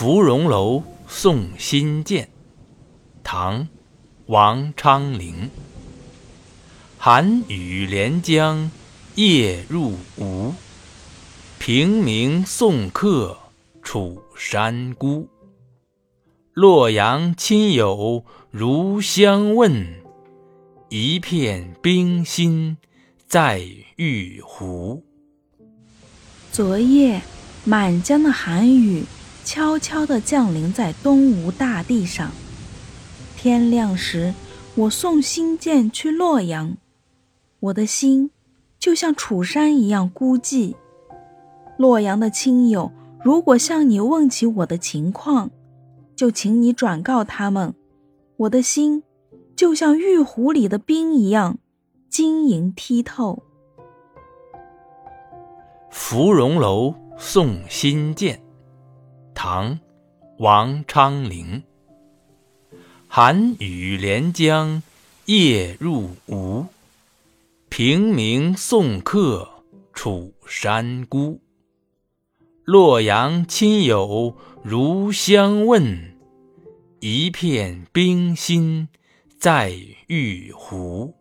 芙蓉楼送辛渐，唐·王昌龄。寒雨连江夜入吴，平明送客楚山孤。洛阳亲友如相问，一片冰心在玉壶。昨夜满江的寒雨。悄悄地降临在东吴大地上。天亮时，我送辛渐去洛阳，我的心就像楚山一样孤寂。洛阳的亲友如果向你问起我的情况，就请你转告他们，我的心就像玉壶里的冰一样晶莹剔透。芙蓉楼送辛渐。唐，王昌龄。寒雨连江夜入吴，平明送客楚山孤。洛阳亲友如相问，一片冰心在玉壶。